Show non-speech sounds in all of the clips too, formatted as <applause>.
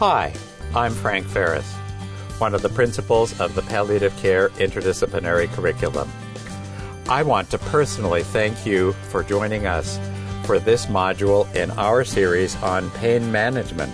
Hi, I'm Frank Ferris, one of the principals of the Palliative Care Interdisciplinary Curriculum. I want to personally thank you for joining us for this module in our series on pain management.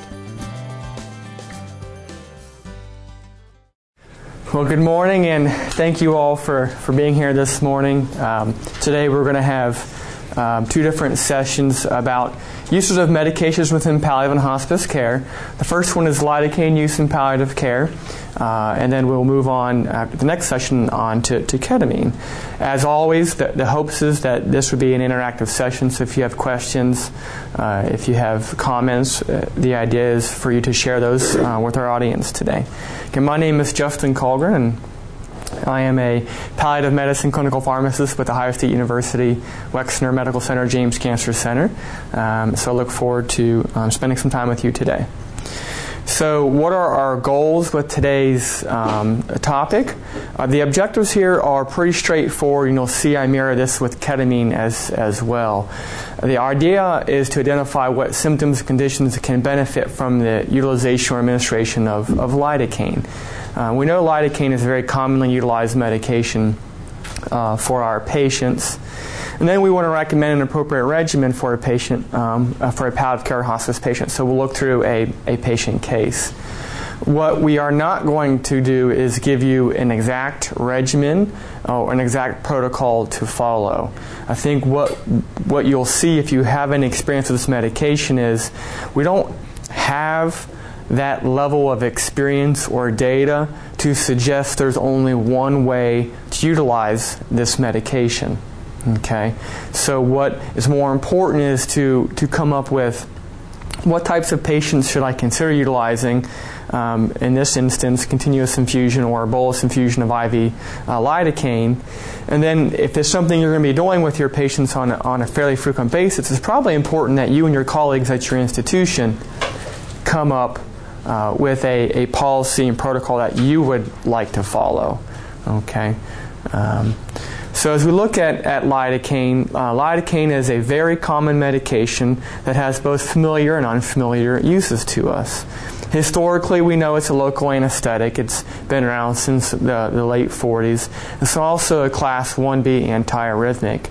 Well, good morning, and thank you all for, for being here this morning. Um, today, we're going to have um, two different sessions about uses of medications within palliative and hospice care. The first one is lidocaine use in palliative care, uh, and then we'll move on after the next session on to, to ketamine. As always, the, the, hopes is that this would be an interactive session, so if you have questions, uh, if you have comments, uh, the idea is for you to share those uh, with our audience today. Okay, my name is Justin Kullgren, and I am a palliative medicine clinical pharmacist with Ohio State University Wexner Medical Center James Cancer Center. Um, so I look forward to um, spending some time with you today. So, what are our goals with today's um, topic? Uh, the objectives here are pretty straightforward, and you'll see I mirror this with ketamine as, as well. The idea is to identify what symptoms and conditions can benefit from the utilization or administration of, of lidocaine. Uh, we know lidocaine is a very commonly utilized medication uh, for our patients. And then we want to recommend an appropriate regimen for a patient, um, uh, for a palliative care hospice patient. So we'll look through a, a patient case. What we are not going to do is give you an exact regimen or an exact protocol to follow. I think what what you'll see if you have any experience with this medication is we don't have that level of experience or data to suggest there's only one way to utilize this medication. Okay? So, what is more important is to, to come up with what types of patients should I consider utilizing. Um, in this instance, continuous infusion or bolus infusion of IV uh, lidocaine. And then, if it's something you're going to be doing with your patients on on a fairly frequent basis, it's probably important that you and your colleagues at your institution come up uh, with a, a policy and protocol that you would like to follow. Okay? Um, so as we look at, at lidocaine, uh, lidocaine is a very common medication that has both familiar and unfamiliar uses to us. Historically, we know it's a local anesthetic. It's been around since the, the late 40s. It's also a class 1B antiarrhythmic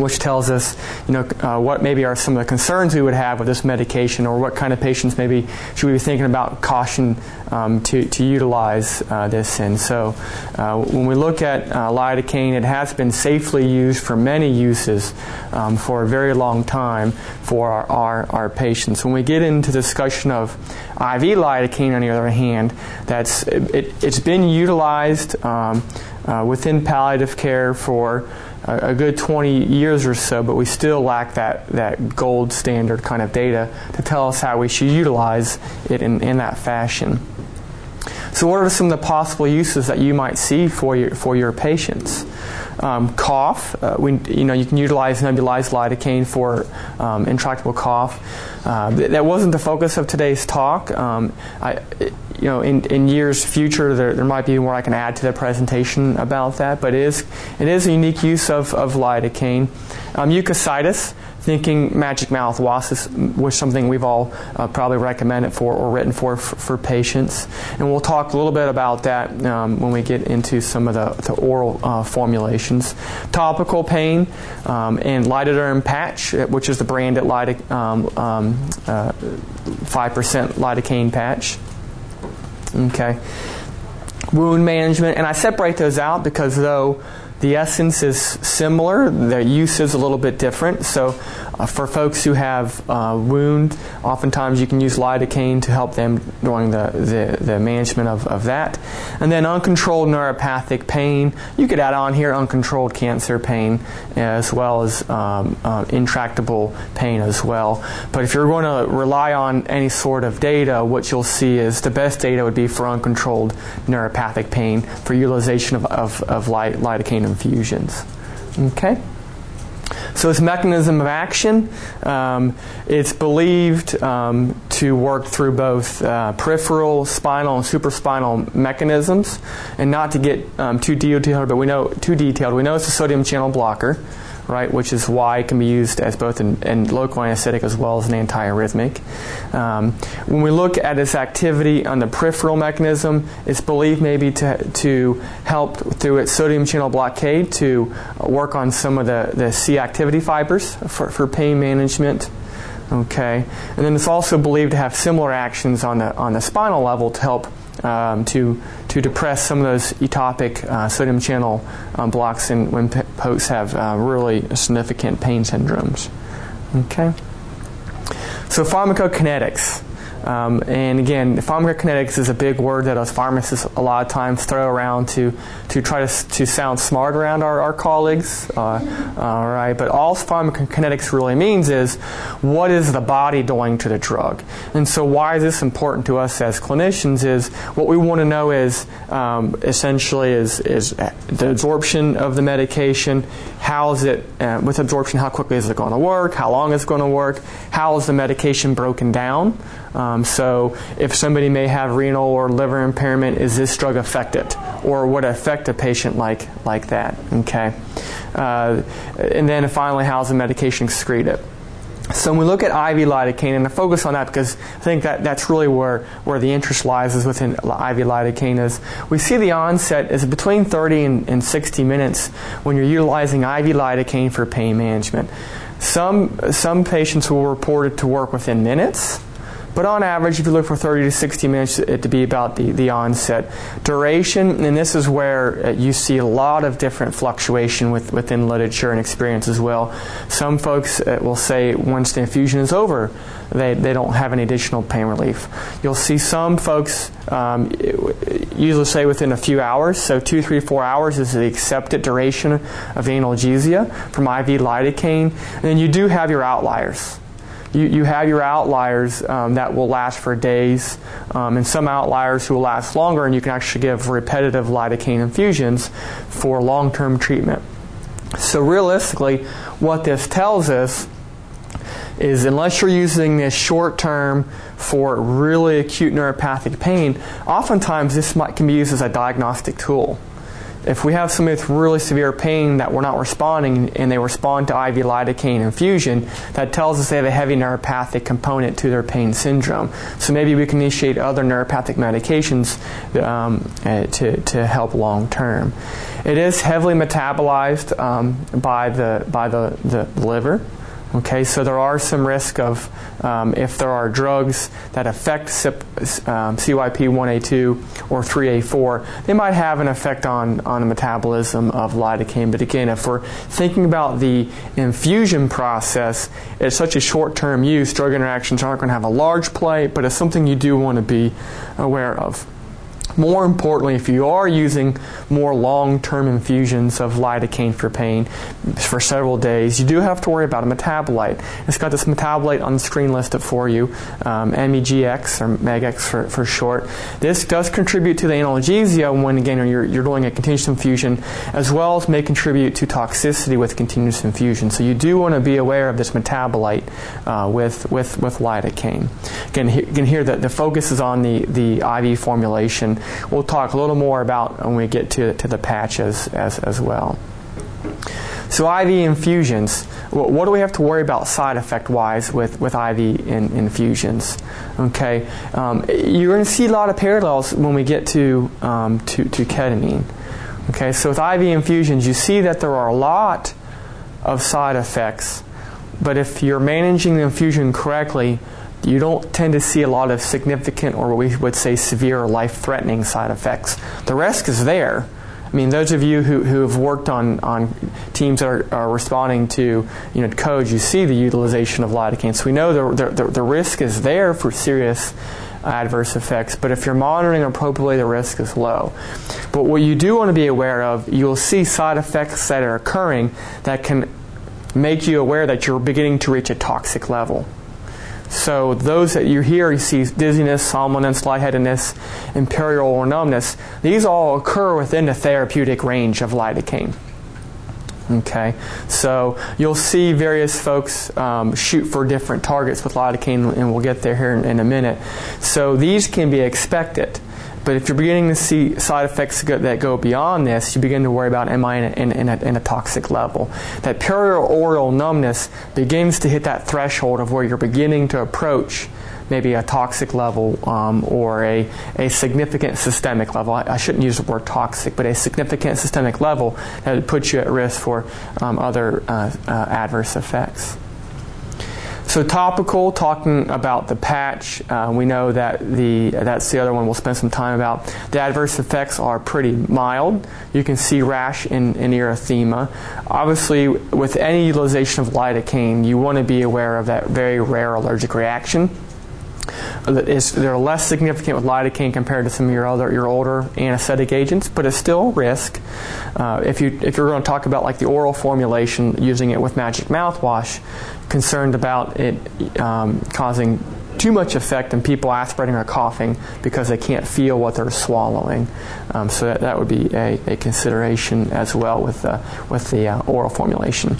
which tells us, you know, uh, what maybe are some of the concerns we would have with this medication, or what kind of patients maybe should we be thinking about caution um, to, to utilize uh, this in. So, uh, when we look at uh, lidocaine, it has been safely used for many uses um, for a very long time for our, our, our, patients. When we get into discussion of IV lidocaine, on the other hand, that's it, has been utilized um, uh, within palliative care for a, good 20 years or so, but we still lack that, that gold standard kind of data to tell us how we should utilize it in, in that fashion. So, what are some of the possible uses that you might see for your, for your patients? Um, cough, uh, we, you know, you can utilize nebulized lidocaine for um, intractable cough. Uh, that wasn't the focus of today's talk. Um, I, you know, in, in years future, there, there might be more I can add to the presentation about that, but it is, it is a unique use of, of lidocaine. Um, mucositis, thinking magic mouthwash was something we've all uh, probably recommended for or written for, for, for patients. And we'll talk a little bit about that um, when we get into some of the, the oral uh, formulations. Topical pain um, and lidoderm patch, uh, which is the branded lidoc- um, um uh, 5% lidocaine patch. Okay. Wound management, and I separate those out because though the essence is similar, the use is a little bit different. So, uh, for folks who have uh, wound, oftentimes you can use lidocaine to help them during the, the, the, management of, of that. And then uncontrolled neuropathic pain, you could add on here uncontrolled cancer pain as well as um, uh, intractable pain as well. But if you're going to rely on any sort of data, what you'll see is the best data would be for uncontrolled neuropathic pain for utilization of, of, of lidocaine infusions. Okay? So, its mechanism of action, um, it's believed um, to work through both uh, peripheral, spinal, and supraspinal mechanisms. And not to get um, too detailed, but we know too detailed. We know it's a sodium channel blocker. Right, which is why it can be used as both an, an local anesthetic as well as an antiarrhythmic. Um, when we look at its activity on the peripheral mechanism, it's believed maybe to, to help through its sodium channel blockade to work on some of the, the C activity fibers for, for pain management. Okay, and then it's also believed to have similar actions on the on the spinal level to help um, to to depress some of those ectopic uh, sodium channel um, blocks in, when p- folks have uh, really significant pain syndromes. Okay. So pharmacokinetics. Um, and again, pharmacokinetics is a big word that us pharmacists a lot of times throw around to, to try to, to sound smart around our, our colleagues. Uh, all right, but all pharmacokinetics really means is what is the body doing to the drug? And so, why is this important to us as clinicians? Is what we want to know is um, essentially is, is the absorption of the medication. How is it uh, with absorption? How quickly is it going to work? How long is it going to work? How is the medication broken down? Um, so, if somebody may have renal or liver impairment, is this drug affected, or would affect a patient like like that? Okay, uh, and then finally, how's the medication excreted? So when we look at IV lidocaine, and I focus on that because I think that that's really where, where the interest lies is within IV lidocaine is we see the onset is between 30 and, and 60 minutes when you're utilizing IV lidocaine for pain management. Some, some patients will report it to work within minutes. But on average, if you look for 30 to 60 minutes, it to be about the, the onset. Duration, and this is where uh, you see a lot of different fluctuation with, within literature and experience as well. Some folks uh, will say once the infusion is over, they, they don't have any additional pain relief. You'll see some folks um, usually say within a few hours, so two, three, four hours is the accepted duration of analgesia from IV lidocaine. And then you do have your outliers you, you have your outliers um, that will last for days, um, and some outliers who will last longer, and you can actually give repetitive lidocaine infusions for long term treatment. So, realistically, what this tells us is unless you're using this short term for really acute neuropathic pain, oftentimes this might, can be used as a diagnostic tool if we have somebody with really severe pain that we're not responding and they respond to IV lidocaine infusion, that tells us they have a heavy neuropathic component to their pain syndrome. So maybe we can initiate other neuropathic medications um, uh, to, to help long term. It is heavily metabolized um, by the by the, the liver. Okay, so there are some risk of um, if there are drugs that affect um, CYP1A2 or 3A4, they might have an effect on, on the metabolism of lidocaine. But again, if we're thinking about the infusion process, it's such a short term use, drug interactions aren't going to have a large play, but it's something you do want to be aware of. More importantly, if you are using more long term infusions of lidocaine for pain for several days, you do have to worry about a metabolite. It's got this metabolite on the screen listed for you, um, MEGX or MEGX for, for short. This does contribute to the analgesia when, again, you're, you're doing a continuous infusion, as well as may contribute to toxicity with continuous infusion. So you do want to be aware of this metabolite uh, with, with, with lidocaine. Again, he, again here the, the focus is on the, the IV formulation we'll talk a little more about when we get to, to the patches as, as well. So IV infusions, what do we have to worry about side effect wise with, with IV in, infusions? Okay, um, you're going to see a lot of parallels when we get to, um, to, to ketamine. Okay, so with IV infusions, you see that there are a lot of side effects, but if you're managing the infusion correctly, you don't tend to see a lot of significant or what we would say severe or life threatening side effects. The risk is there. I mean, those of you who, who have worked on, on teams that are, are responding to you know, codes, you see the utilization of lidocaine. So we know the, the, the risk is there for serious adverse effects, but if you're monitoring appropriately, the risk is low. But what you do want to be aware of, you'll see side effects that are occurring that can make you aware that you're beginning to reach a toxic level. So those that you hear, you see dizziness, somnolence, lightheadedness, perioral or numbness. These all occur within the therapeutic range of lidocaine. Okay, so you'll see various folks um, shoot for different targets with lidocaine, and we'll get there here in, in, a minute. So these can be expected. But if you're beginning to see side effects that go beyond this, you begin to worry about am I in a, in, a, in a toxic level? That perioral numbness begins to hit that threshold of where you're beginning to approach maybe a toxic level um, or a, a significant systemic level. I, I, shouldn't use the word toxic, but a significant systemic level that would put you at risk for um, other uh, uh, adverse effects. So topical, talking about the patch, uh, we know that the that's the other one we'll spend some time about. The adverse effects are pretty mild. You can see rash and, erythema. Obviously, with any utilization of lidocaine, you want to be aware of that very rare allergic reaction is, they're less significant with lidocaine compared to some of your other your older anesthetic agents, but it's still a risk. Uh, if you if you're going to talk about like the oral formulation, using it with magic mouthwash, concerned about it um, causing too much effect in people aspirating or coughing because they can't feel what they're swallowing. Um, so that, that would be a, a consideration as well with uh, with the uh, oral formulation.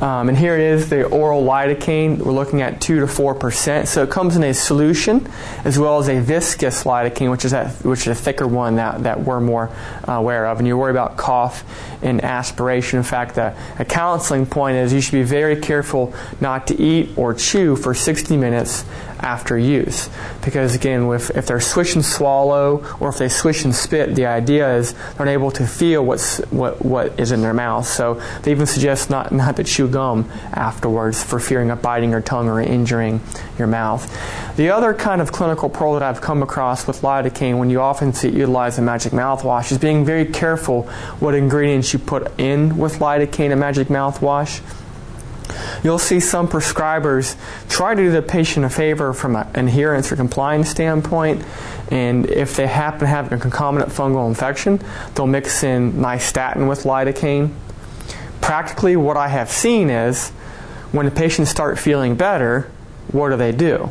Um, and here it is, the oral lidocaine. We're looking at 2 to 4%. So it comes in a solution as well as a viscous lidocaine, which is, that, which is a thicker one that, that we're more uh, aware of. And you worry about cough and aspiration. In fact, the, a counseling point is you should be very careful not to eat or chew for 60 minutes after use. Because again, if, if they're swish and swallow or if they swish and spit, the idea is they're unable to feel what's, what, what is in their mouth. So they even suggest not, not to chew gum afterwards for fearing of biting your tongue or injuring your mouth. The other kind of clinical pearl that I've come across with lidocaine when you often see it utilized in magic mouthwash is being very careful what ingredients you put in with lidocaine and magic mouthwash You'll see some prescribers try to do the patient a favor from an adherence or compliance standpoint, and if they happen to have a concomitant fungal infection, they'll mix in nystatin with lidocaine. Practically, what I have seen is when the patients start feeling better, what do they do?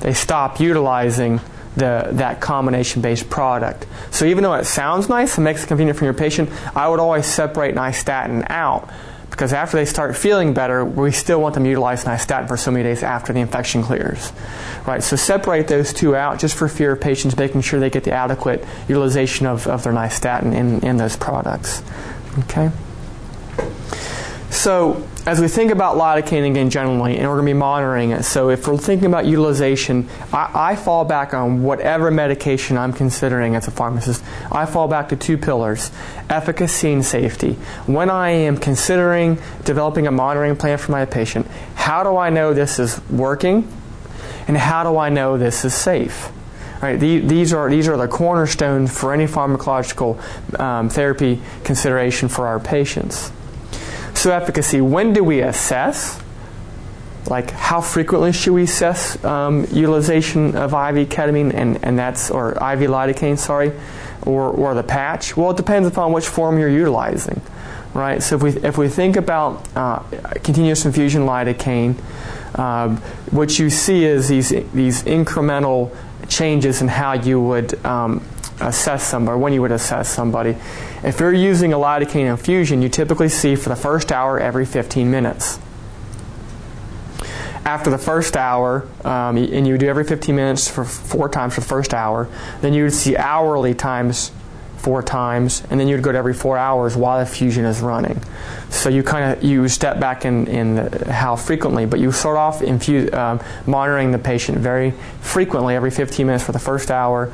They stop utilizing the, that combination based product. So even though it sounds nice and makes it convenient for your patient, I would always separate nystatin out because after they start feeling better, we still want them to utilize nystatin for so many days after the infection clears. Right? So separate those two out just for fear of patients making sure they get the adequate utilization of, of their nystatin in, in those products. Okay? So, as we think about lidocaine again generally, and we're going to be monitoring it, so if we're thinking about utilization, I, I, fall back on whatever medication I'm considering as a pharmacist. I fall back to two pillars efficacy and safety. When I am considering developing a monitoring plan for my patient, how do I know this is working? And how do I know this is safe? Right, these are these are the cornerstones for any pharmacological um, therapy consideration for our patients. So, efficacy when do we assess? Like, how frequently should we assess um, utilization of IV ketamine and, and that's, or IV lidocaine, sorry, or, or the patch? Well, it depends upon which form you're utilizing, right? So, if we, if we think about uh, continuous infusion lidocaine, um, what you see is these, these incremental changes in how you would um, assess somebody, or when you would assess somebody. If you're using a lidocaine infusion, you typically see for the first hour every 15 minutes. After the first hour, um, and you would do every 15 minutes for four times for the first hour, then you would see hourly times four times, and then you'd go to every four hours while the fusion is running. So you kind of you step back in, in the, how frequently, but you start off infuse, um, monitoring the patient very frequently, every 15 minutes for the first hour,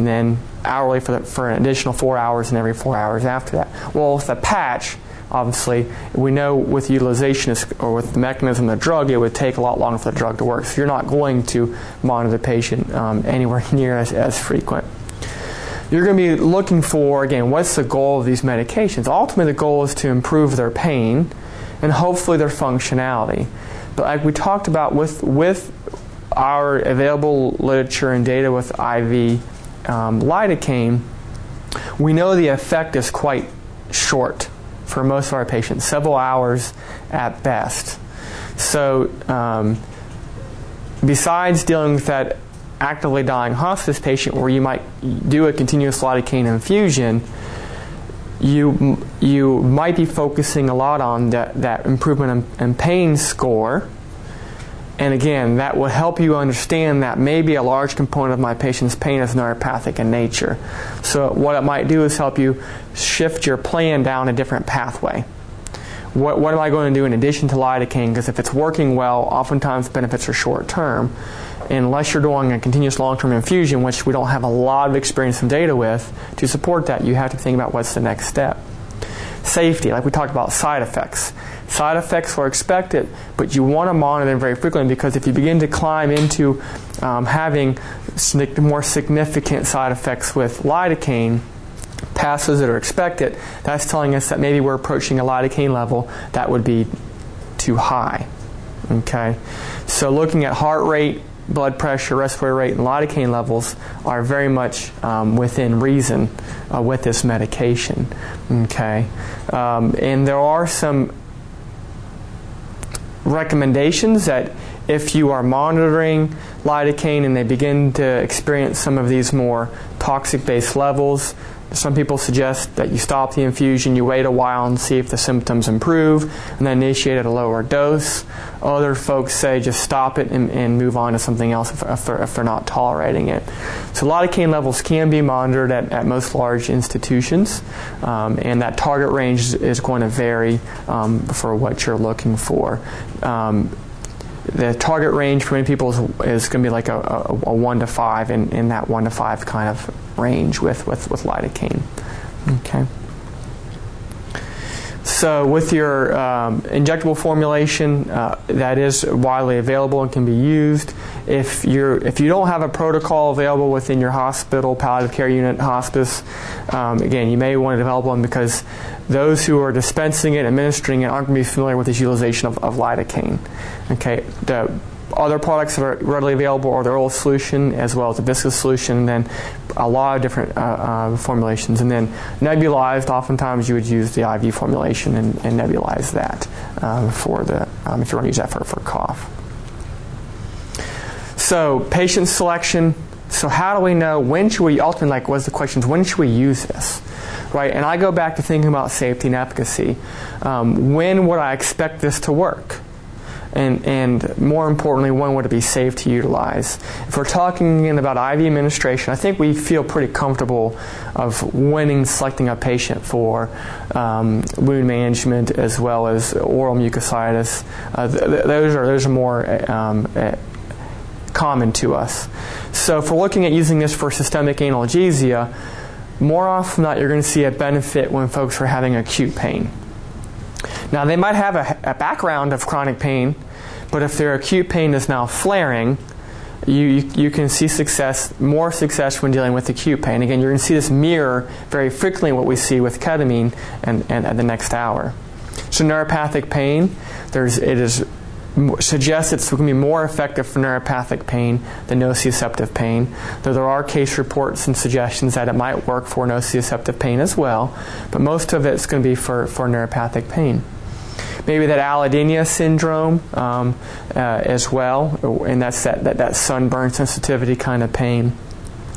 and then hourly for, the, for an additional four hours and every four hours after that. Well, with a patch, obviously, we know with utilization or with the mechanism of the drug, it would take a lot longer for the drug to work. So you're not going to monitor the patient um, <laughs> anywhere near as, as frequent. You're going to be looking for, again, what's the goal of these medications? Ultimately, the goal is to improve their pain and hopefully their functionality. But like we talked about with, with our available literature and data with IV um, lidocaine, we know the effect is quite short for most of our patients, several hours at best. So, um, besides dealing with that actively dying hospice patient where you might do a continuous lidocaine infusion, you you might be focusing a lot on that, that improvement in, in pain score. And again, that will help you understand that maybe a large component of my patient's pain is neuropathic in nature. So, what it might do is help you shift your plan down a different pathway. What, what am I going to do in addition to lidocaine? Because if it's working well, oftentimes benefits are short term. Unless you're doing a continuous long term infusion, which we don't have a lot of experience and data with, to support that, you have to think about what's the next step. Safety, like we talked about side effects. Side effects are expected, but you want to monitor them very frequently because if you begin to climb into um, having more significant side effects with lidocaine, passes that are expected, that's telling us that maybe we're approaching a lidocaine level that would be too high. Okay? So looking at heart rate, blood pressure, respiratory rate, and lidocaine levels are very much um, within reason uh, with this medication. Okay, um, and there are some recommendations that if you are monitoring lidocaine and they begin to experience some of these more toxic based levels, some people suggest that you stop the infusion, you wait a while and see if the symptoms improve, and then initiate at a lower dose. Other folks say just stop it and, and move on to something else if, if, they're, if, they're, not tolerating it. So, lidocaine levels can be monitored at, at most large institutions, um, and that target range is going to vary um, for what you're looking for. Um, the target range for many people is, is going to be like a, a, a, 1 to 5 in, in that 1 to 5 kind of range with, with, with lidocaine. Okay. So, with your um, injectable formulation, uh, that is widely available and can be used. If you're if you don't have a protocol available within your hospital, palliative care unit, hospice, um, again, you may want to develop one because those who are dispensing it, administering it, aren't going to be familiar with this utilization of, of lidocaine. Okay, the other products that are readily available are the oral solution as well as the viscous solution, and then a lot of different uh, uh, formulations. And then nebulized, oftentimes you would use the IV formulation and, and nebulize that um, for the um, if you want to use that for, for cough. So patient selection. So how do we know when should we ultimately like was the questions when should we use this? right? And I go back to thinking about safety and efficacy. Um, when would I expect this to work? And, and more importantly, when would it be safe to utilize? If we're talking about IV administration, I think we feel pretty comfortable of winning selecting a patient for um, wound management as well as oral mucositis. Uh, th- those are those are more um, common to us. So if we're looking at using this for systemic analgesia, more often than not, you're going to see a benefit when folks are having acute pain. Now, they might have a, a background of chronic pain, but if their acute pain is now flaring, you, you, you, can see success, more success when dealing with acute pain. Again, you're going to see this mirror very frequently what we see with ketamine and, and at the next hour. So neuropathic pain, there's, it is suggests it's going to be more effective for neuropathic pain than nociceptive pain, though there are case reports and suggestions that it might work for nociceptive pain as well, but most of it's going to be for, for neuropathic pain. Maybe that allodynia syndrome um, uh, as well, and that's that, that, that sunburn sensitivity kind of pain.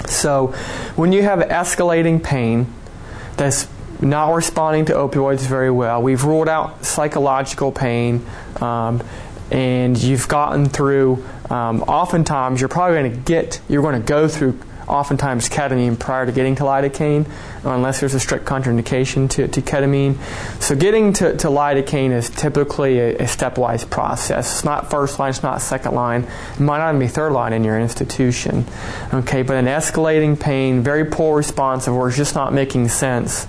So when you have escalating pain that's not responding to opioids very well. We've ruled out psychological pain. Um, and you've gotten through, um, oftentimes you're probably going to get, you're going to go through oftentimes ketamine prior to getting to lidocaine, unless there's a strict contraindication to, to ketamine. So getting to, to lidocaine is typically a, a, stepwise process. It's not first line, it's not second line. It might not even be third line in your institution. Okay, but an escalating pain, very poor response, or it's just not making sense.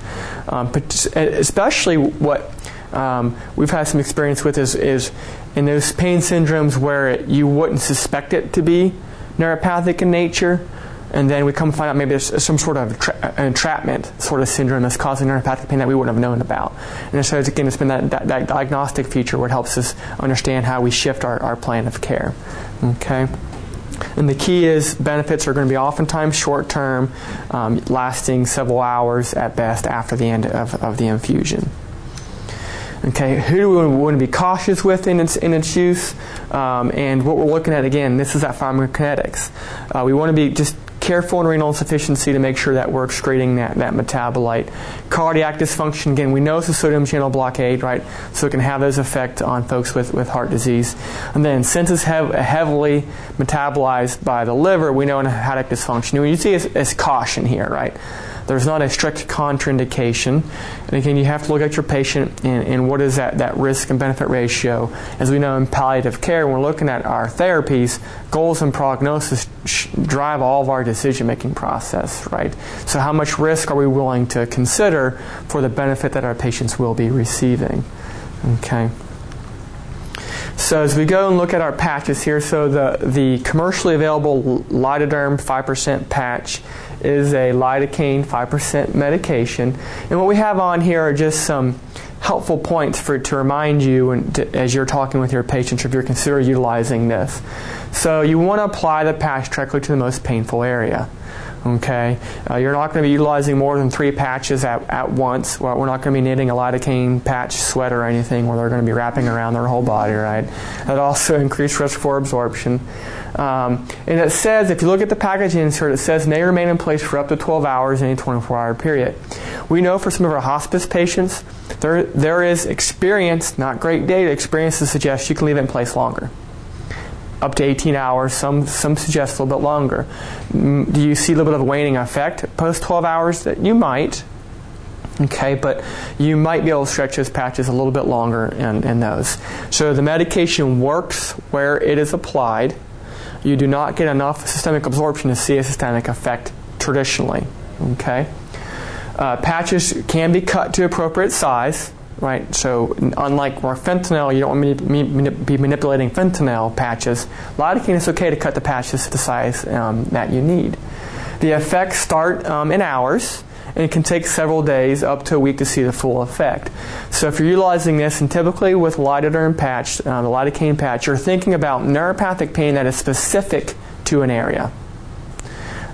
Um, especially what um, we've had some experience with is, is in those pain syndromes where it, you wouldn't suspect it to be neuropathic in nature, and then we come find out maybe there's some sort of tra- entrapment sort of syndrome that's causing neuropathic pain that we wouldn't have known about. And so, again, it's been that, that, that diagnostic feature where it helps us understand how we shift our, our plan of care. Okay? And the key is benefits are going to be oftentimes short term, um, lasting several hours at best after the end of, of the infusion. Okay, who do we want to be cautious with in its, in its use? Um, and what we're looking at again, this is that pharmacokinetics. Uh, we want to be just careful in renal insufficiency to make sure that we're excreting that, that metabolite. Cardiac dysfunction, again, we know it's a sodium channel blockade, right? So it can have those effect on folks with, with heart disease. And then since it's hev- heavily metabolized by the liver, we know in hepatic dysfunction. You see it's caution here, right? There's not a strict contraindication. And again, you have to look at your patient and, and what is that, that risk and benefit ratio. As we know in palliative care, when we're looking at our therapies, goals and prognosis drive all of our decision making process, right? So, how much risk are we willing to consider for the benefit that our patients will be receiving? Okay. So as we go and look at our patches here, so the, the commercially available Lidoderm 5% patch is a lidocaine 5% medication. And what we have on here are just some helpful points for to remind you and to, as you're talking with your patients if you're considering utilizing this. So you want to apply the patch directly to the most painful area. Okay, uh, you're not going to be utilizing more than three patches at, at once. Well, we're not going to be knitting a lidocaine patch sweater or anything where they're going to be wrapping around their whole body, right? That also <laughs> increased risk for absorption. Um, and it says, if you look at the package insert, it says may remain in place for up to 12 hours in a 24 hour period. We know for some of our hospice patients, there, there is experience, not great data, experience to suggest you can leave it in place longer up to 18 hours. Some some suggest a little bit longer. Mm, do you see a little bit of a waning effect post 12 hours? That you might. Okay, but you might be able to stretch those patches a little bit longer in, in those. So the medication works where it is applied. You do not get enough systemic absorption to see a systemic effect traditionally. Okay, uh, patches can be cut to appropriate size right? So unlike fentanyl, you don't want to be manipulating fentanyl patches. Lidocaine is okay to cut the patches to the size um, that you need. The effects start um, in hours, and it can take several days up to a week to see the full effect. So if you're utilizing this, and typically with lidoderm patch, uh, the lidocaine patch, you're thinking about neuropathic pain that is specific to an area.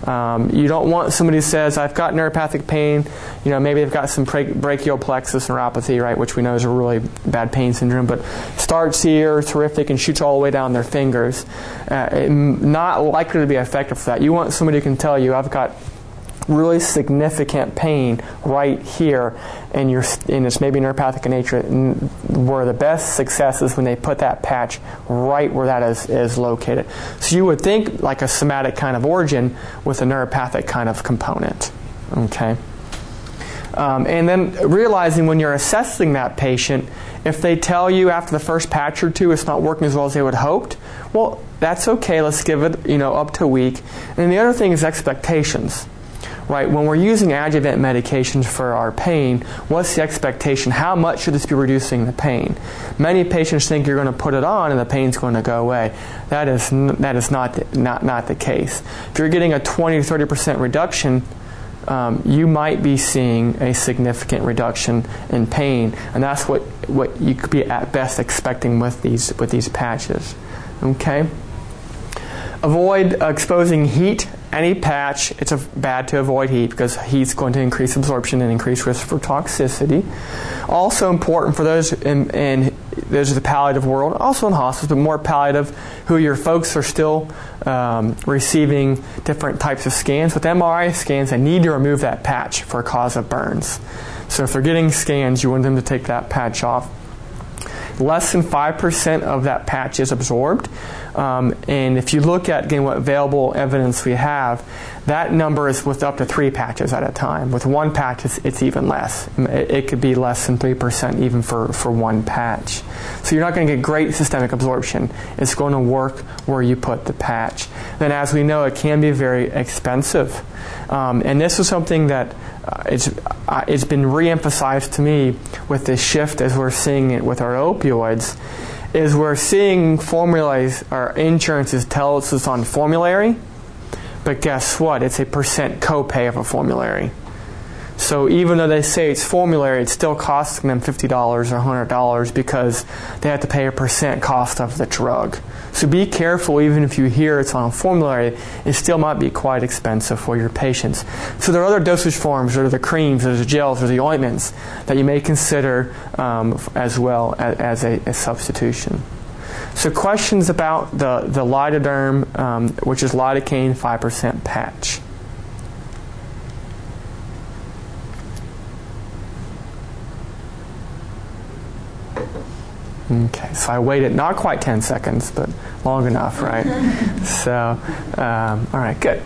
Um, you don't want somebody who says, I've got neuropathic pain, you know, maybe they've got some brachial plexus neuropathy, right, which we know is a really bad pain syndrome, but starts here, terrific, and shoots all the way down their fingers. Uh, not likely to be effective for that. You want somebody who can tell you, I've got really significant pain right here, and you're and it's maybe neuropathic in nature. Where the best success is when they put that patch right where that is, is located. So you would think like a somatic kind of origin with a neuropathic kind of component. Okay. Um, and then realizing when you're assessing that patient, if they tell you after the first patch or two it's not working as well as they would hoped, well, that's okay. Let's give it, you know, up to a week. And the other thing is expectations right? When we're using adjuvant medications for our pain, what's the expectation? How much should this be reducing the pain? Many patients think you're going to put it on and the pain's going to go away. That is, that is not, the, not, not the case. If you're getting a 20 to 30% reduction, um, you might be seeing a significant reduction in pain, and that's what, what you could be at best expecting with these, with these patches. Okay? Avoid exposing heat any patch, it's bad to avoid heat because heat's going to increase absorption and increase risk for toxicity. Also important for those in, in those are the palliative world, also in hospice, but more palliative, who your folks are still um, receiving different types of scans. With MRI scans, they need to remove that patch for a cause of burns. So if they're getting scans, you want them to take that patch off. Less than 5% of that patch is absorbed. Um, and if you look at again what available evidence we have, that number is with up to three patches at a time. With one patch, it's, it's even less. It, it, could be less than 3% even for, for one patch. So you're not going to get great systemic absorption. It's going to work where you put the patch. Then, as we know, it can be very expensive. Um, and this is something that uh, it's, uh, it's been re-emphasized to me with this shift as we're seeing it with our opioids is we're seeing formulas or insurances tell us it's on formulary, but guess what? It's a percent copay of a formulary. So even though they say it's formulary, it's still costing them $50 or $100 because they have to pay a percent cost of the drug. So be careful, even if you hear it's on formulary, it still might be quite expensive for your patients. So there are other dosage forms, there are the creams, there's the gels, or the ointments that you may consider um, as well as, as a, a substitution. So, questions about the, the lidoderm, um, which is lidocaine 5% patch. Okay, so I waited not quite 10 seconds, but long enough, right? <laughs> so, um, all right, good.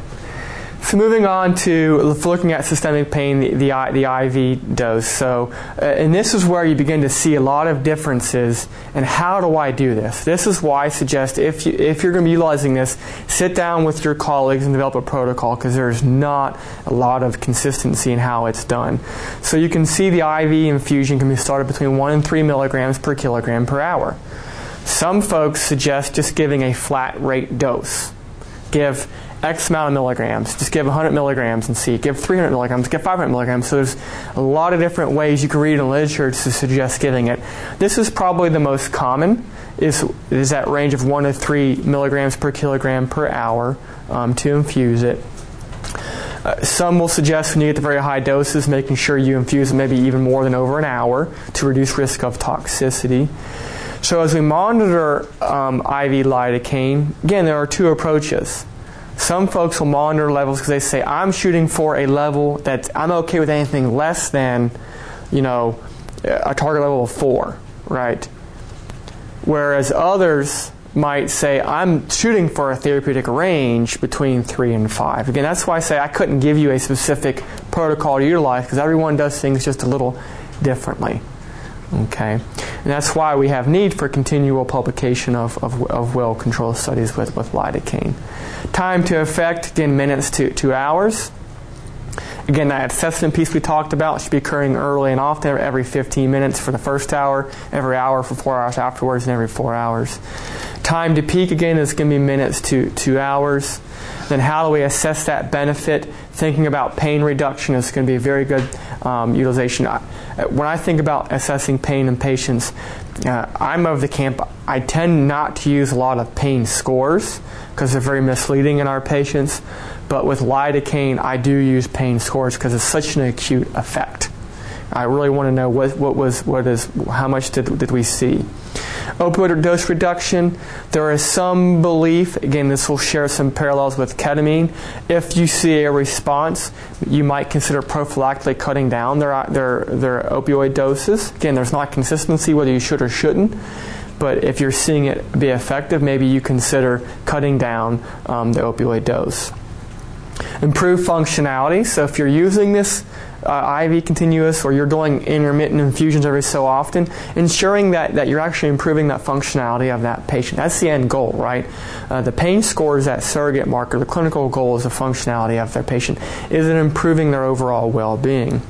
So moving on to looking at systemic pain, the, the, the IV dose. So, uh, and this is where you begin to see a lot of differences. And how do I do this? This is why I suggest if you if you're going to be utilizing this, sit down with your colleagues and develop a protocol because there's not a lot of consistency in how it's done. So you can see the IV infusion can be started between one and three milligrams per kilogram per hour. Some folks suggest just giving a flat rate dose. Give X amount of milligrams. Just give 100 milligrams and see. Give 300 milligrams. Give 500 milligrams. So there's a lot of different ways you can read in literature to suggest giving it. This is probably the most common. Is is that range of one to three milligrams per kilogram per hour um, to infuse it. Uh, some will suggest when you get the very high doses, making sure you infuse maybe even more than over an hour to reduce risk of toxicity. So as we monitor um, IV lidocaine, again, there are two approaches. Some folks will monitor levels because they say, I'm shooting for a level that I'm okay with anything less than, you know, a target level of four, right? Whereas others might say, I'm shooting for a therapeutic range between three and five. Again, that's why I say I couldn't give you a specific protocol to utilize because everyone does things just a little differently. Okay? And that's why we have need for continual publication of, of, of well controlled studies with, with lidocaine. Time to effect, again, minutes to, to hours. Again, that assessment piece we talked about should be occurring early and often, every 15 minutes for the first hour, every hour for four hours afterwards, and every four hours. Time to peak, again, is going to be minutes to, to hours. Then, how do we assess that benefit? Thinking about pain reduction is going to be a very good um, utilization. When I think about assessing pain in patients, uh, I'm of the camp, I tend not to use a lot of pain scores because they're very misleading in our patients. But with lidocaine, I do use pain scores because it's such an acute effect. I really want to know what, what was what is how much did, did we see. Opioid dose reduction. There is some belief. Again, this will share some parallels with ketamine. If you see a response, you might consider prophylactically cutting down their their their opioid doses. Again, there's not consistency whether you should or shouldn't but if you're seeing it be effective, maybe you consider cutting down um, the opioid dose. Improve functionality. So if you're using this uh, IV continuous or you're doing intermittent infusions every so often, ensuring that, that you're actually improving that functionality of that patient. That's the end goal, right? Uh, the pain score is that surrogate marker. The clinical goal is the functionality of their patient. Is it improving their overall well being?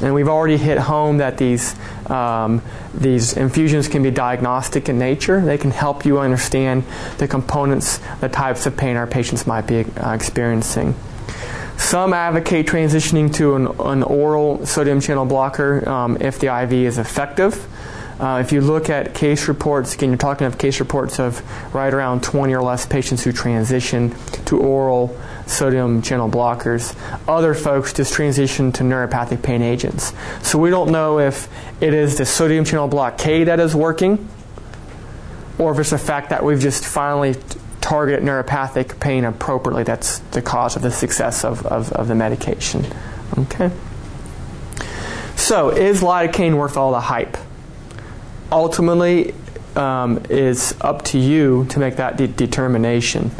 And we've already hit home that these, um, these infusions can be diagnostic in nature. They can help you understand the components, the types of pain our patients might be uh, experiencing. Some advocate transitioning to an, an oral sodium channel blocker um, if the IV is effective. Uh, if you look at case reports, again, you're talking of case reports of right around 20 or less patients who transition to oral sodium channel blockers. Other folks just transition to neuropathic pain agents. So we don't know if it is the sodium channel blockade that is working or if it's the fact that we've just finally targeted neuropathic pain appropriately that's the cause of the success of, of, of the medication. Okay? So, is lidocaine worth all the hype? ultimately um, is up to you to make that de- determination.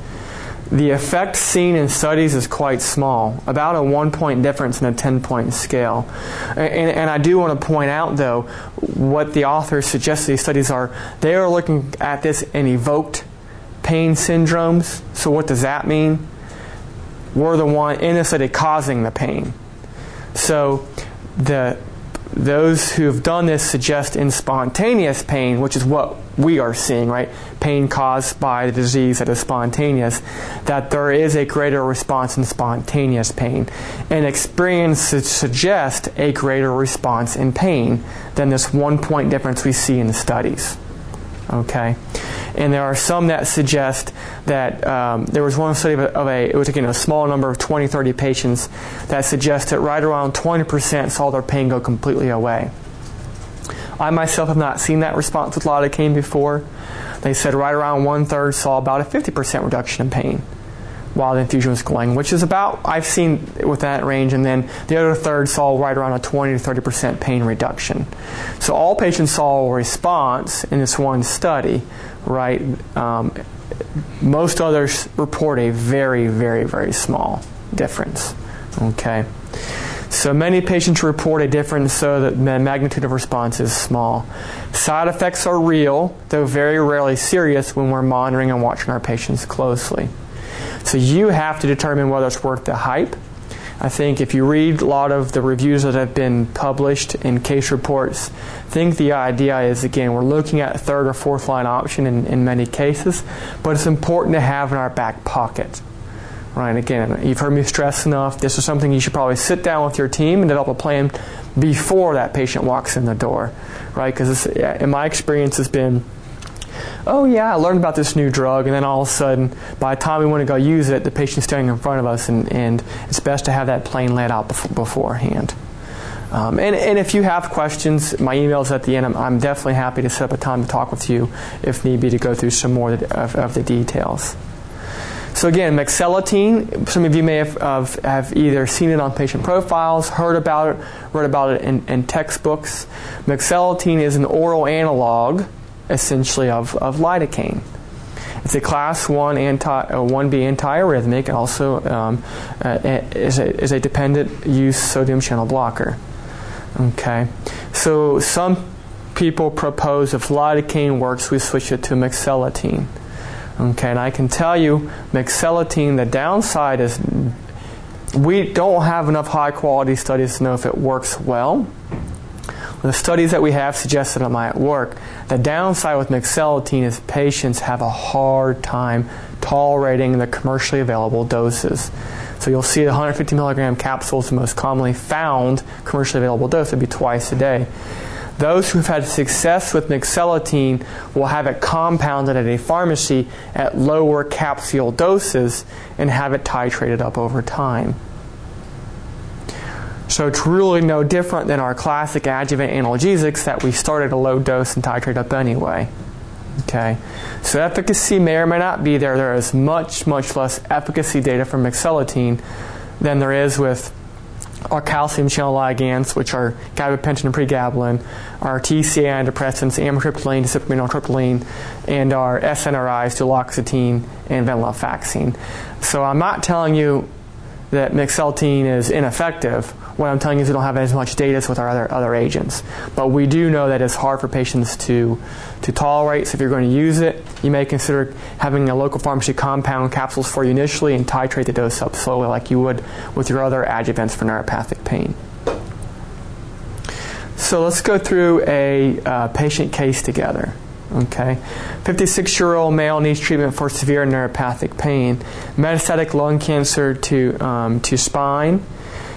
The effect seen in studies is quite small, about a one point difference in a 10 point scale. And, and, I do want to point out, though, what the authors suggest these studies are. They are looking at this in evoked pain syndromes. So, what does that mean? We're the one in the study causing the pain. So, the those who have done this suggest in spontaneous pain, which is what we are seeing, right? Pain caused by the disease that is spontaneous, that there is a greater response in spontaneous pain. And experience suggests a greater response in pain than this one point difference we see in the studies. Okay? And there are some that suggest that um, there was one study of a, of a, it was again a small number of 20, 30 patients that suggest that right around 20% saw their pain go completely away. I myself have not seen that response with lidocaine before. They said right around one third saw about a 50% reduction in pain while the infusion was going, which is about I've seen with that range, and then the other third saw right around a 20 to 30 percent pain reduction. So all patients saw a response in this one study, right? Um, most others report a very, very, very small difference. Okay. So many patients report a difference so that the magnitude of response is small. Side effects are real, though very rarely serious when we're monitoring and watching our patients closely. So you have to determine whether it's worth the hype. I think if you read a lot of the reviews that have been published in case reports, I think the idea is again, we're looking at a third or fourth line option in, in many cases, but it's important to have in our back pocket. Right, again, you've heard me stress enough. This is something you should probably sit down with your team and develop a plan before that patient walks in the door, right? Because in my experience, it's been oh yeah, I learned about this new drug, and then all of a sudden, by the time we want to go use it, the patient's standing in front of us, and, and it's best to have that plan laid out before, beforehand. Um, and, and, if you have questions, my email is at the end. I'm, I'm, definitely happy to set up a time to talk with you if need be to go through some more of, of the details. So again, mexiletine, some of you may have, have, have, either seen it on patient profiles, heard about it, read about it in, in textbooks. Mexiletine is an oral analog essentially of, of lidocaine. It's a class 1 anti, 1B antiarrhythmic and also um, uh, is, a, is a dependent use sodium channel blocker. Okay, so some people propose if lidocaine works, we switch it to mexiletine. Okay, and I can tell you, mexiletine, the downside is we don't have enough high quality studies to know if it works well. The studies that we have suggest that it might work. The downside with mexiletine is patients have a hard time tolerating the commercially available doses. So you'll see the 150 milligram capsules, the most commonly found commercially available dose, would be twice a day. Those who've had success with mexiletine will have it compounded at a pharmacy at lower capsule doses and have it titrated up over time. So it's really no different than our classic adjuvant analgesics that we start at a low dose and titrate up anyway. Okay, so efficacy may or may not be there. There is much, much less efficacy data for mexiletine than there is with our calcium channel ligands, which are gabapentin and pregabalin, our TCA antidepressants, amitriptyline, desipramine, and our SNRIs, duloxetine and venlafaxine. So I'm not telling you that mexiletine is ineffective. What I'm telling you is we don't have as much data as with our other, other agents. But we do know that it's hard for patients to, to tolerate. So if you're going to use it, you may consider having a local pharmacy compound capsules for you initially and titrate the dose up slowly like you would with your other adjuvants for neuropathic pain. So let's go through a uh, patient case together. Okay, 56 year old male needs treatment for severe neuropathic pain, metastatic lung cancer to um, to spine.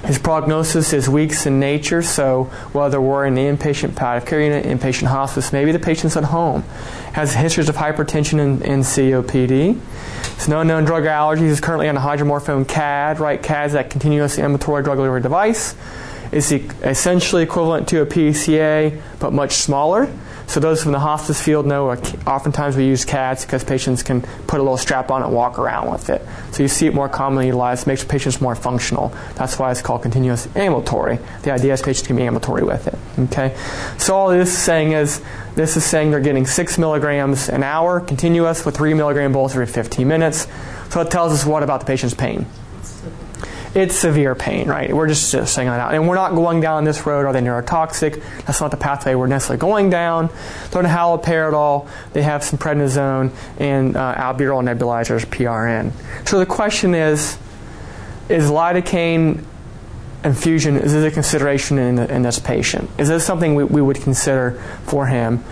His prognosis is weeks in nature, so whether we're in the inpatient palliative care unit, inpatient hospice, maybe the patient's at home, has histories of hypertension and, and COPD. There's no known drug allergies. He's currently on a hydromorphone CADD, right? CADD is that continuous ambulatory drug delivery device. It's essentially equivalent to a PCA, but much smaller. So those from the hospice field know oftentimes we use CADDs because patients can put a little strap on and walk around with it. So you see it more commonly utilized, makes patients more functional. That's why it's called continuous ambulatory. The idea is patients can be ambulatory with it. Okay. So all this is saying is this is saying they're getting six milligrams an hour continuous with three milligram bolus every 15 minutes. So it tells us what about the patient's pain it's severe pain, right? We're just, just saying that out. And we're not going down this road. Are they neurotoxic? That's not the pathway we're necessarily going down. They're on haloperidol. They have some prednisone and uh, albuterol nebulizers, PRN. So the question is, is lidocaine infusion, is this a consideration in, in this patient? Is this something we, we would consider for him?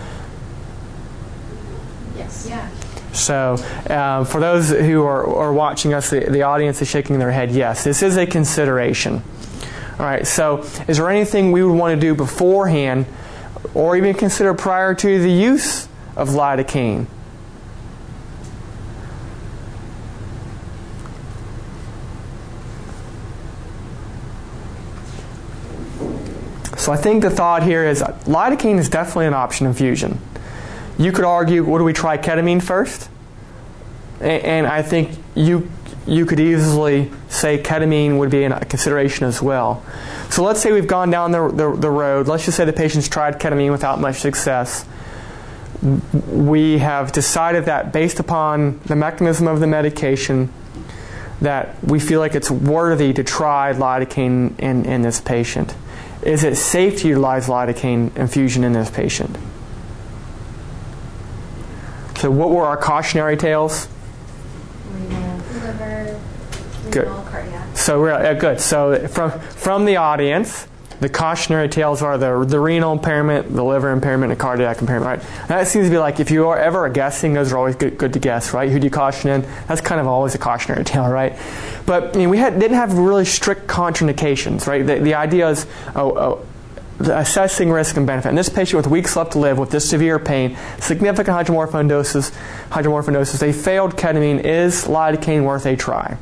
So, uh, for those who are, are watching us, the, the, audience is shaking their head. Yes, this is a consideration. All right. So, is there anything we would want to do beforehand, or even consider prior to the use of lidocaine? So I think the thought here is lidocaine is definitely an option in fusion. You could argue, what do we try ketamine first? And I think you you could easily say ketamine would be a consideration as well. So let's say we've gone down the, the, the, road. Let's just say the patient's tried ketamine without much success. We have decided that based upon the mechanism of the medication, that we feel like it's worthy to try lidocaine in, in this patient. Is it safe to utilize lidocaine infusion in this patient? So, what were our cautionary tales? Good. So we're uh, good. So from from the audience, the cautionary tales are the the renal impairment, the liver impairment, and cardiac impairment. Right. that seems to be like if you are ever guessing, those are always good, good to guess, right? Who do you caution in? That's kind of always a cautionary <laughs> tale, right? But I mean, we had, didn't have really strict contraindications, right? The, the idea is, oh, oh assessing risk and benefit. And this patient with weeks left to live with this severe pain, significant hydromorphone doses, hydromorphinosis, hydromorphinosis, they failed ketamine. Is lidocaine worth a try?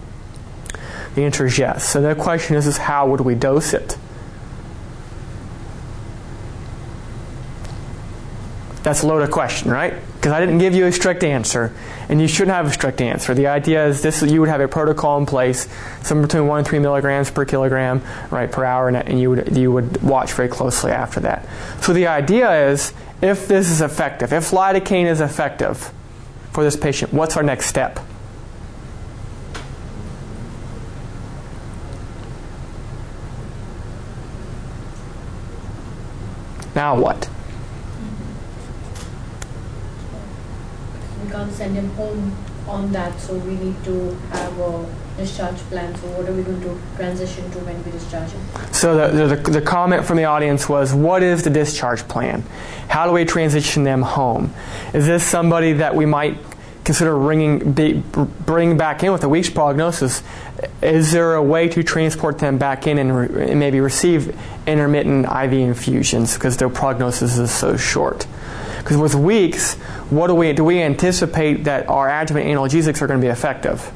The answer is yes. So the question is, is how would we dose it? That's a loaded question, right? Because I didn't give you a strict answer, and you shouldn't have a strict answer. The idea is this: you would have a protocol in place, somewhere between one and three milligrams per kilogram, right, per hour, and you would you would watch very closely after that. So the idea is, if this is effective, if lidocaine is effective for this patient, what's our next step? Now what? We can't send him home on that, so we need to have a discharge plan. So, what are we going to transition to when we discharge him? So, the, the, the comment from the audience was what is the discharge plan? How do we transition them home? Is this somebody that we might consider bringing, be, bring back in with a week's prognosis, is there a way to transport them back in and, re, and maybe receive intermittent IV infusions because their prognosis is so short? Because with weeks, what do we do? We anticipate that our adjuvant analgesics are going to be effective.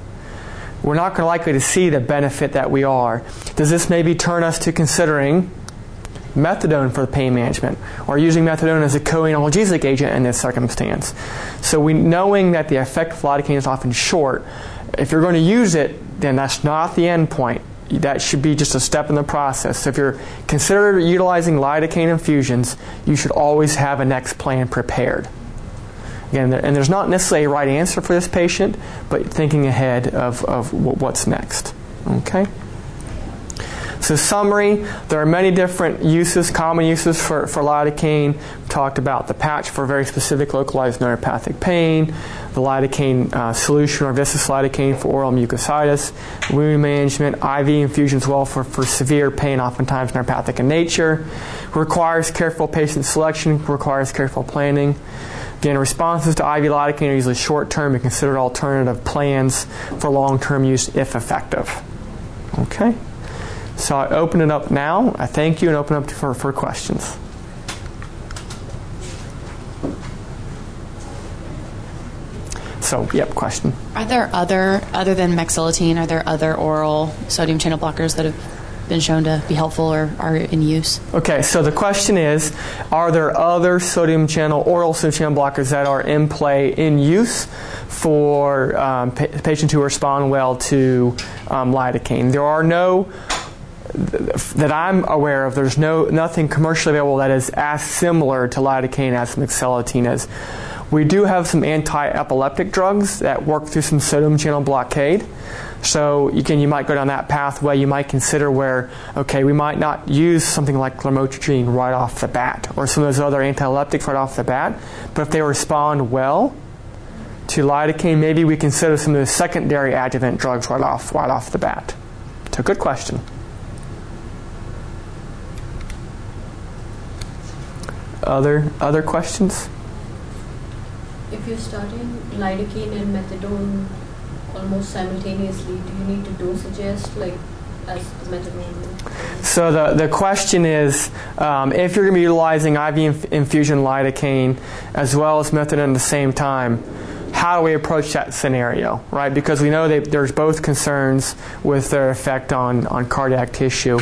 We're not going to likely to see the benefit that we are. Does this maybe turn us to considering methadone for pain management or using methadone as a co-analgesic agent in this circumstance. So we knowing that the effect of lidocaine is often short, if you're going to use it, then that's not the end point. That should be just a step in the process. So if you're considered utilizing lidocaine infusions, you should always have a next plan prepared. Again, and there's not necessarily a right answer for this patient, but thinking ahead of, of what's next. Okay? So, summary there are many different uses, common uses for, for lidocaine. We talked about the patch for very specific localized neuropathic pain, the lidocaine uh, solution or viscous lidocaine for oral mucositis, wound management, IV infusion as well for, for severe pain, oftentimes neuropathic in nature. Requires careful patient selection, requires careful planning. Again, responses to IV lidocaine are usually short term and considered alternative plans for long term use if effective. Okay? So I open it up now. I thank you and open up for, for questions. So, yep, question. Are there other, other than mexiletine, are there other oral sodium channel blockers that have been shown to be helpful or are in use? Okay, so the question is Are there other sodium channel, oral sodium channel blockers that are in play, in use for um, pa- patients who respond well to um, lidocaine? There are no that I'm aware of, there's no nothing commercially available that is as similar to lidocaine as mexiletine is. We do have some anti-epileptic drugs that work through some sodium channel blockade. So again, you might go down that pathway. You might consider where, okay, we might not use something like lamotrigine right off the bat, or some of those other anti-epileptics right off the bat. But if they respond well to lidocaine, maybe we consider some of the secondary adjuvant drugs right off right off the bat. So, good question. Other other questions? If you're starting lidocaine and methadone almost simultaneously, do you need to dose adjust like as the methadone? So the, the question is, um, if you're going to be utilizing IV inf- infusion lidocaine as well as methadone at the same time, how do we approach that scenario, right? Because we know that there's both concerns with their effect on, on cardiac tissue.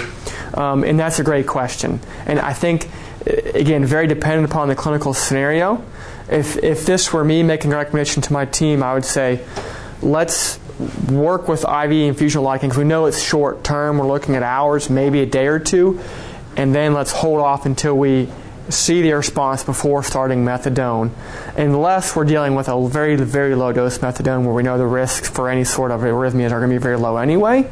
Um, and that's a great question. And I think, again, very dependent upon the clinical scenario. If, if this were me making a recommendation to my team, I would say, let's work with IV infusion lidocaine because we know it's short term. We're looking at hours, maybe a day or two, and then let's hold off until we see the response before starting methadone, unless we're dealing with a very, very low dose methadone where we know the risks for any sort of arrhythmias are going to be very low anyway.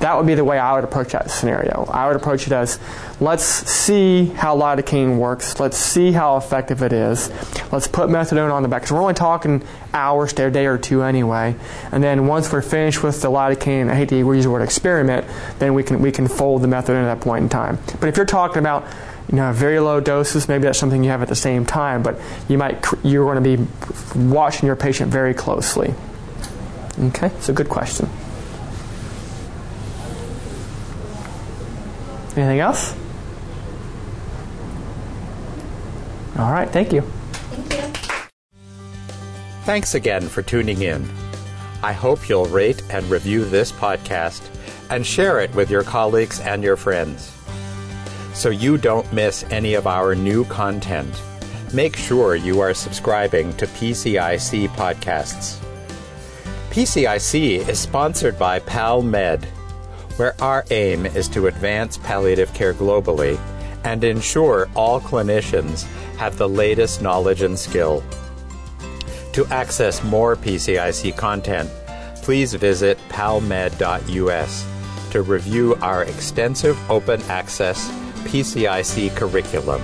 That would be the way I would approach that scenario. I would approach it as let's see how lidocaine works, let's see how effective it is, let's put methadone on the back, because we're only talking hours to a day or two anyway. And then once we're finished with the lidocaine, I hate to use the word experiment, then we can, we can fold the methadone at that point in time. But if you're talking about you know, very low doses, maybe that's something you have at the same time, but you might, you're going to be watching your patient very closely. Okay, it's a good question. Anything else? All right, thank you. Thank you. Thanks again for tuning in. I hope you'll rate and review this podcast and share it with your colleagues and your friends. So you don't miss any of our new content, make sure you are subscribing to PCIC podcasts. PCIC is sponsored by PalMed, where our aim is to advance palliative care globally and ensure all clinicians have the latest knowledge and skill. To access more PCIC content, please visit palmed.us to review our extensive open access PCIC curriculum.